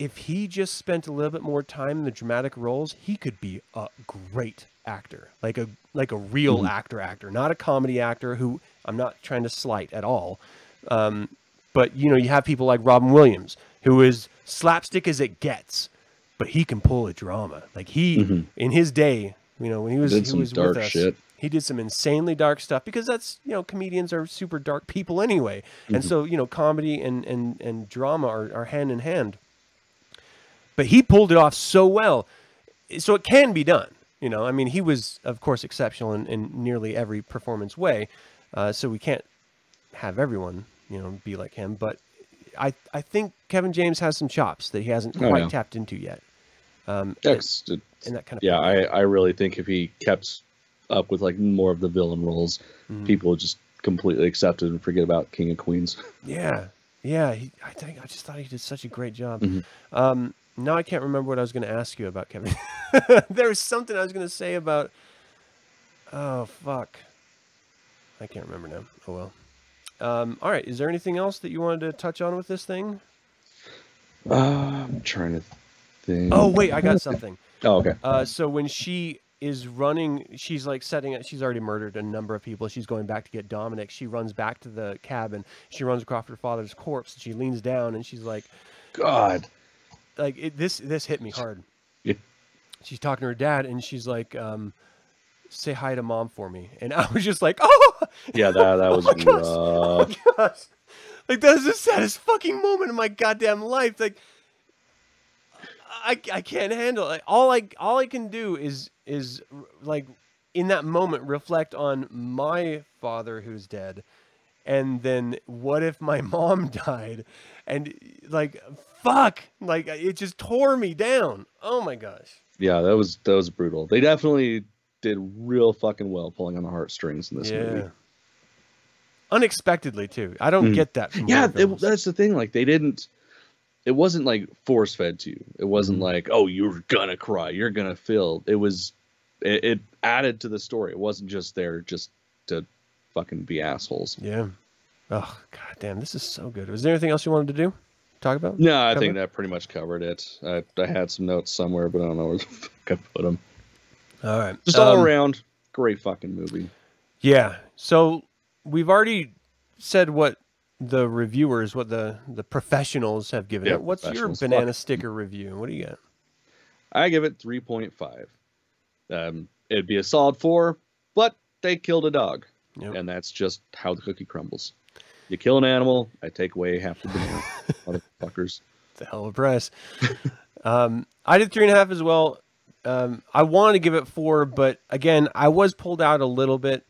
if he just spent a little bit more time in the dramatic roles, he could be a great actor, like a like a real mm-hmm. actor actor, not a comedy actor who I'm not trying to slight at all. Um, but you know, you have people like Robin Williams, who is slapstick as it gets, but he can pull a drama. Like he mm-hmm. in his day, you know, when he was he was dark with us, shit. he did some insanely dark stuff because that's you know comedians are super dark people anyway, and mm-hmm. so you know comedy and and and drama are, are hand in hand but he pulled it off so well. So it can be done. You know, I mean, he was, of course, exceptional in, in nearly every performance way. Uh, so we can't have everyone, you know, be like him. But I, I think Kevin James has some chops that he hasn't Oh, quite yeah. tapped into yet. Um, Yeah, and, and that kind of yeah, I, I really think if he kept up with like more of the villain roles, Mm-hmm. people would just completely accept it and forget about King of Queens. Yeah, yeah. He, I think I just thought he did such a great job. Mhm. Um, now I can't remember what I was going to ask you about Kevin. (laughs) (laughs) there was something I was going to say about. Oh fuck! I can't remember now. Oh well. Um, all right. Is there anything else that you wanted to touch on with this thing? Uh, I'm trying to think. Oh wait, I got (laughs) something. Oh, okay. Uh, so when she is running, she's like setting it. She's already murdered a number of people. She's going back to get Dominick. She runs back to the cabin. She runs across her father's corpse. She leans down and she's like, God. Like it, this. This hit me hard. Yeah. She's talking to her dad and she's like, um, "Say hi to mom for me." And (laughs) I was just like, "Oh, Yeah, that that (laughs) was my gosh. rough. (laughs) my gosh!" Like that is the saddest fucking moment in my goddamn life. Like. I, I can't handle it. All I all I can do is is like in that moment reflect on my father who's dead and then what if my mom died and like fuck like it just tore me down. Oh my gosh. Yeah, that was that was brutal. They definitely did real fucking well pulling on the heartstrings in this yeah. movie. Unexpectedly too. I don't Mm. get that from Yeah, it, that's the thing. Like they didn't. It wasn't like force fed to you. It wasn't Mhm. like, oh, you're gonna cry, you're gonna feel. It was. It, it added to the story. It wasn't just there just to fucking be assholes. yeah. Oh god damn, this is so good. Was there anything else you wanted to do? Talk about? No, I Cover? think that pretty much covered it. I, I had some notes somewhere, but I don't know where the (laughs) fuck I put them. All right. Just all Um, around, great fucking movie. Yeah. So we've already said what the reviewers, what the the professionals have given Yeah, it. What's your banana Fuck. sticker review? What do you got? I give it 3.5. Um, it'd be a solid four, but they killed a dog, Yep. and that's just how the cookie crumbles. You kill an animal, I take away half the banana, (laughs) motherfuckers. It's a hell of a price. (laughs) um, I did three and a half as well. Um, I wanted to give it four, but again, I was pulled out a little bit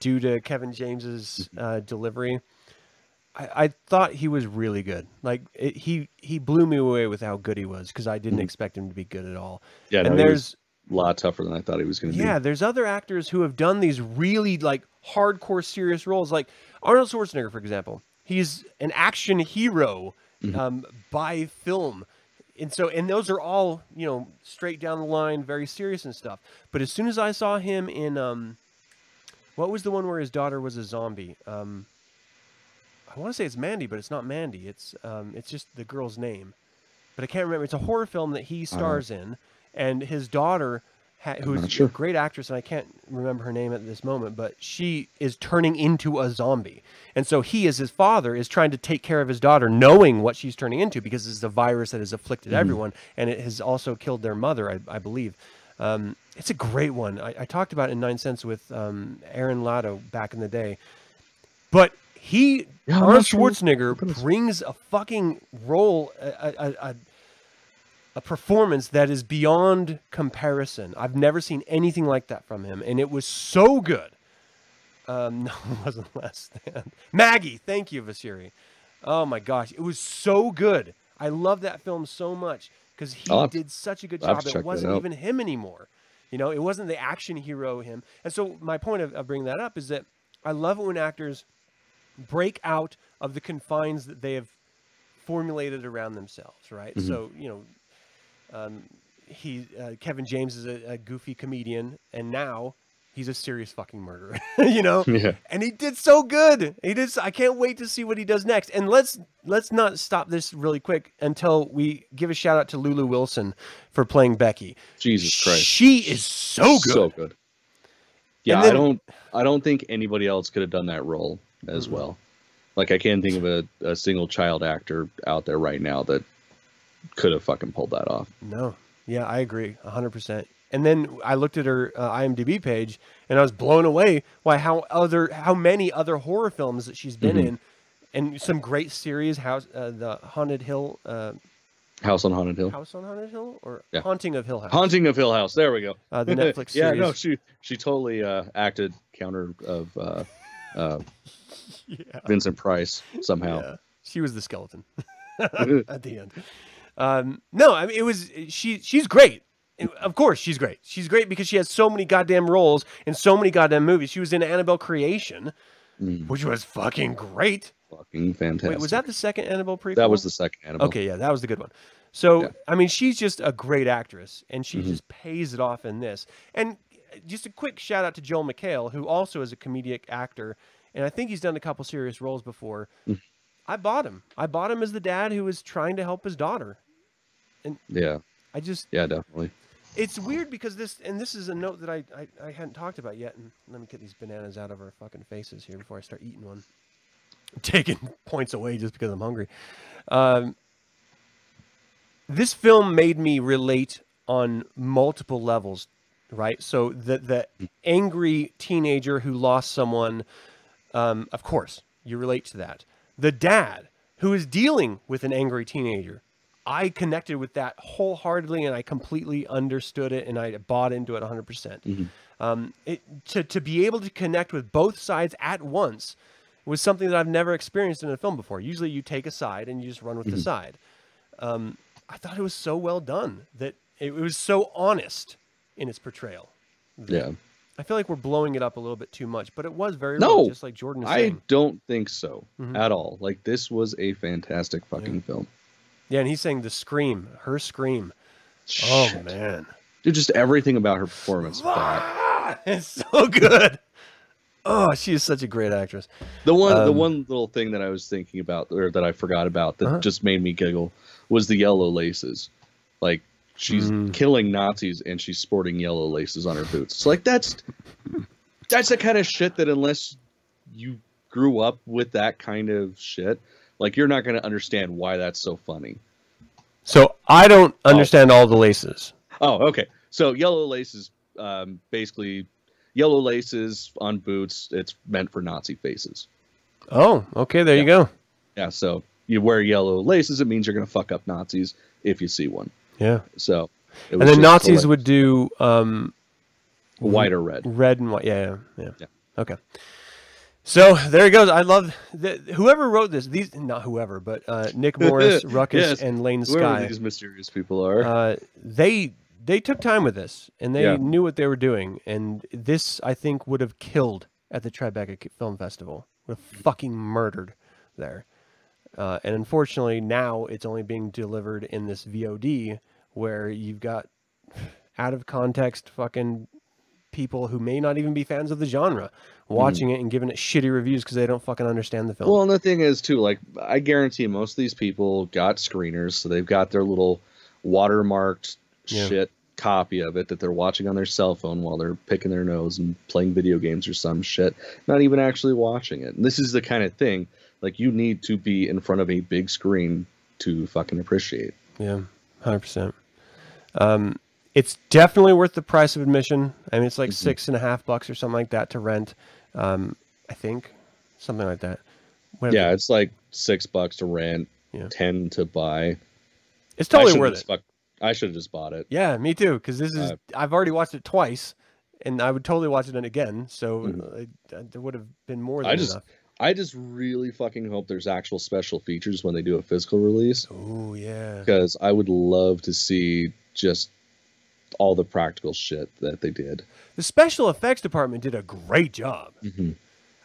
due to Kevin James's uh, delivery. I, I thought he was really good. Like it, he he blew me away with how good he was because I didn't Mhm. expect him to be good at all. Yeah, and he there's lot tougher than I thought he was going to Yeah, be. Yeah, there's other actors who have done these really like hardcore serious roles, like Arnold Schwarzenegger, for example. He's an action hero Mhm. um, by film. and so and those are all you know straight down the line, very serious and stuff. But as soon as I saw him in um, what was the one where his daughter was a zombie? Um, I want to say it's Mandy, but it's not Mandy. It's um, it's just the girl's name, but I can't remember. It's a horror film that he stars in, and his daughter, ha- who sure. a great actress, and I can't remember her name at this moment, but she is turning into a zombie, and so he, as his father, is trying to take care of his daughter, knowing what she's turning into because it's a virus that has afflicted everyone, and it has also killed their mother, I, I believe. Um, it's a great one. I, I talked about it in Nine Cents with um, Aaron Lato back in the day, but he Yeah, Arnold Schwarzenegger brings a fucking role, a, a, a, a performance that is beyond comparison. I've never seen anything like that from him, and it was so good. Um, (laughs) no, it wasn't Last Stand. Maggie, thank you, Vasiri. Oh my gosh, it was so good. I love that film so much because he have- did such a good job. It wasn't even him anymore. You know, it wasn't the action hero him. And so my point of, of bringing that up is that I love it when actors break out of the confines that they have formulated around themselves, right? Mm-hmm. So you know, um, he uh, Kevin James is a, a goofy comedian, and now he's a serious fucking murderer. (laughs) you know, Yeah. and he did so good. He did. s- I can't wait to see what he does next. And let's let's not stop this really quick until we give a shout out to Lulu Wilson for playing Becky. Jesus Christ. she is so good. So good. Yeah, then- I don't I don't think anybody else could have done that role as well. Like I can't think of a, a single child actor out there right now that could have fucking pulled that off. No. Yeah, I agree, hundred percent. And then I looked at her uh, IMDb page, and I was blown away by how other how many other horror films that she's been Mhm. in, and some great series. House, uh, the Haunted Hill, uh, House on Haunted Hill. House on Haunted Hill, or Yeah. Haunting of Hill House. Haunting of Hill House. There we go. Uh, the Netflix (laughs) series. yeah, series. no, she she totally uh, acted counter of uh, uh, (laughs) yeah. Vincent Price somehow. Yeah. She was the skeleton (laughs) at the end. Um, no, I mean it was she. She's great. And Of course, she's great. She's great because she has so many goddamn roles in so many goddamn movies. She was in Annabelle Creation, Mm, which was fucking great. fucking fantastic. Wait, was that the second Annabelle prequel? That was the second Annabelle. Okay, yeah, that was the good one. So, Yeah. I mean, she's just a great actress, and she Mhm. just pays it off in this. And uh, just a quick shout out to Joel McHale, who also is a comedic actor, and I think he's done a couple serious roles before. Mm. I bought him. I bought him as the dad who was trying to help his daughter. Yeah, I just, yeah, definitely. it's weird because this, and this is a note that I, I, I hadn't talked about yet. And let me get these bananas out of our fucking faces here before I start eating one. I'm (laughs) taking points away just because I'm hungry. Um, this film made me relate on multiple levels, right? So the the angry teenager who lost someone, um, of course, you relate to that. The dad who is dealing with an angry teenager, I connected with that wholeheartedly, and I completely understood it, and I bought into it 100. percent Mhm. um, it, to to be able to connect with both sides at once was something that I've never experienced in a film before. Usually, you take a side and you just run with the Mhm. side. Um, I thought it was so well done that it, was so honest in its portrayal. Yeah. I feel like we're blowing it up a little bit too much, but it was very No, real, just like Jordan is I don't think so Mhm. at all. Like this was a fantastic fucking film. Yeah, and he's saying the scream, her scream. Oh man, Dude, just everything about her performance. Ah, (laughs) it's so good. Oh, she is such a great actress. The one, the Um, one little thing that I was thinking about, or that I forgot about, that Uh-huh. just made me giggle, was the yellow laces. Like she's Mm. killing Nazis and she's sporting yellow laces on her boots. It's like that's that's the kind of shit that unless you grew up with that kind of shit, like you're not going to understand why that's so funny. So I don't understand all the laces. Oh, okay. So yellow laces, um, basically, yellow laces on boots. It's meant for Nazi faces. Oh, okay, there you go. Yeah. So you wear yellow laces, it means you're gonna fuck up Nazis if you see one. Yeah. So. It And then Nazis would do um, white or red. red and white. Yeah, yeah, yeah. Yeah. Okay. So there he goes. I love the, whoever wrote this. These not whoever, but uh, Nick (laughs) Morris, Ruckus, Yes, and Lane Whoever Skye. these mysterious people are. Uh, they they took time with this, and they Yeah. knew what they were doing. And this, I think, would have killed at the Tribeca Film Festival. Would have fucking murdered there. Uh, and unfortunately, now it's only being delivered in this VOD where you've got (sighs) out of context fucking people who may not even be fans of the genre watching it and giving it shitty reviews because they don't fucking understand the film. Well, and the thing is too, like I guarantee most of these people got screeners, so they've got their little watermarked Yeah. shit copy of it that they're watching on their cell phone while they're picking their nose and playing video games or some shit, not even actually watching it. And this is the kind of thing like you need to be in front of a big screen to fucking appreciate. Yeah, hundred percent. Um, it's definitely worth the price of admission. I mean, it's like six and a half bucks or something like that to rent. Um, I think something like that. Whatever. Yeah, it's like six bucks to rent, Yeah. ten to buy. it's totally worth it. fuck- I should have just bought it. Yeah, me too. Because this is Uh, I've already watched it twice, and I would totally watch it again. So Mhm. uh, uh, there would have been more than I just enough. I just really fucking hope there's actual special features when they do a physical release. Oh yeah. because I would love to see just all the practical shit that they did. The special effects department did a great job. Mhm.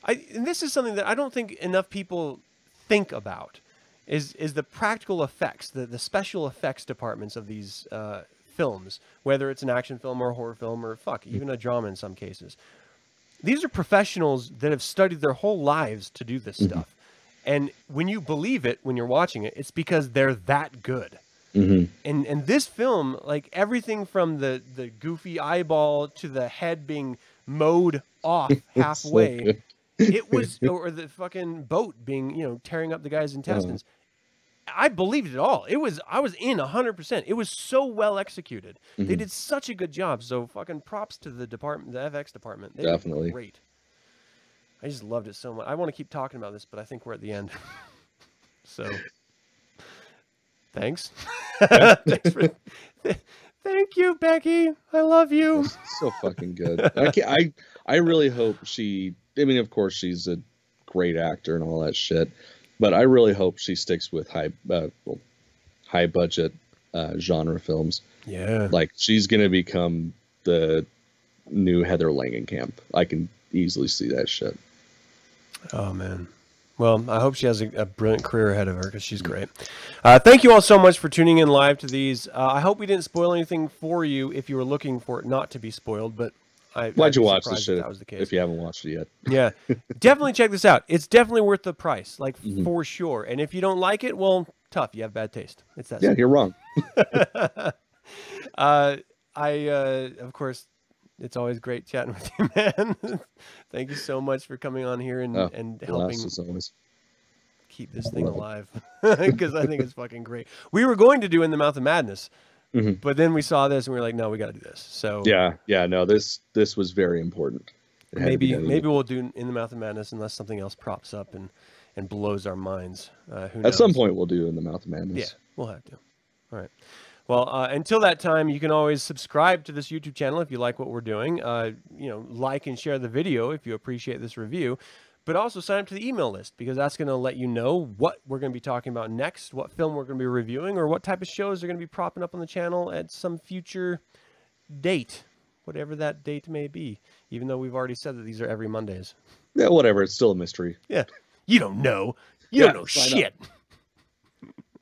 I and this is something that I don't think enough people think about is is the practical effects, the the special effects departments of these uh, films, whether it's an action film or a horror film or fuck, even a drama in some cases. These are professionals that have studied their whole lives to do this stuff. And when you believe it when you're watching it, it's because they're that good Mhm. and and this film like everything from the the goofy eyeball to the head being mowed off (laughs) halfway good. it was (laughs) or the fucking boat being you know tearing up the guy's intestines. I believed it all. It was i was in 100% it was so well executed. They Mhm. did such a good job. So fucking props to the department the fx department. They Definitely. great. I just loved it so much. I want to keep talking about this but i think we're at the end. (laughs) So (laughs) thanks Thanks for, thank you becky i love you so fucking good. I, can I I really hope she. I mean, of course, she's a great actor and all that shit, but I really hope she sticks with high, uh, well, high budget uh, genre films. yeah Like she's gonna become the new Heather Langenkamp. I can easily see that shit. Oh man. Well, I hope she has a, a brilliant career ahead of her because she's great. Uh, thank you all so much for tuning in live to these. Uh, I hope we didn't spoil anything for you if you were looking for it not to be spoiled. But I, I'd you be watch this if shit That was the case. if you haven't watched it yet? yeah, definitely check this out. It's definitely worth the price, like Mhm. for sure. And if you don't like it, well, tough. You have bad taste. It's that. Yeah, simple. you're wrong. (laughs) uh, I, uh, of course, it's always great chatting (laughs) with you, man. Thank you so much for coming on here and, Oh, and helping keep this thing alive (laughs) because I think it's fucking great. We were going to do In the Mouth of Madness, Mhm. but then we saw this and we were like, no, we got to do this. So Yeah, yeah, no, this this was very important. It had to be maybe maybe we'll do In the Mouth of Madness unless something else props up and and blows our minds. Uh, who at some point we'll do in the mouth of madness. Yeah, we'll have to. All right. Well, uh, until that time, you can always subscribe to this YouTube channel if you like what we're doing. Uh, you know, like and share the video if you appreciate this review. But also sign up to the email list because that's going to let you know what we're going to be talking about next, what film we're going to be reviewing, or what type of shows are going to be propping up on the channel at some future date, whatever that date may be. Even though we've already said that these are every Mondays. Yeah, whatever. It's still a mystery. Yeah, you don't know. You Yeah, don't know shit. up.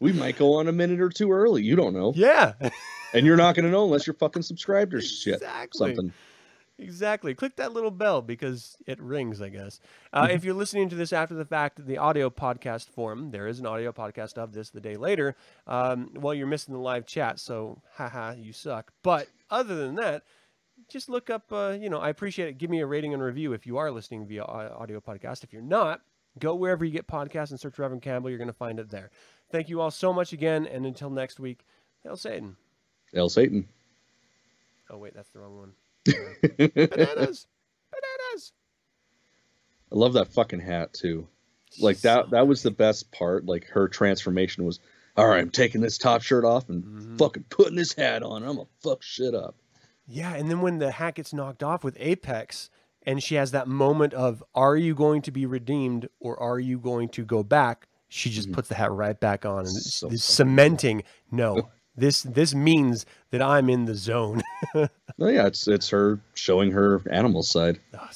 Shit. We might go on a minute or two early. You don't know, Yeah. and you're not going to know unless you're fucking subscribed or shit. Exactly. Something. Exactly. Click that little bell because it rings, I guess. Uh, If you're listening to this after the fact, the audio podcast form, there is an audio podcast of this the day later. Um, well, you're missing the live chat, so haha, you suck. But other than that, just look up, uh, you know, I appreciate it. Give me a rating and review if you are listening via audio podcast. If you're not, go wherever you get podcasts and search Reverend Campbell. You're going to find it there. Thank you all so much again. And until next week, Hail Satan. El Satan. Oh, wait, that's the wrong one. (laughs) Bananas. Bananas. I love that fucking hat too. Like that that was the best part. Like her transformation was, all right, I'm taking this top shirt off and Mhm. fucking putting this hat on. I'm gonna fuck shit up. Yeah, and then when the hat gets knocked off with Apex, and she has that moment of, "Are you going to be redeemed, or are you going to go back?" She just Mhm. puts the hat right back on, and it's, So cementing. No, (laughs) this this means that I'm in the zone. (laughs) Oh yeah, it's it's her showing her animal side. Ah,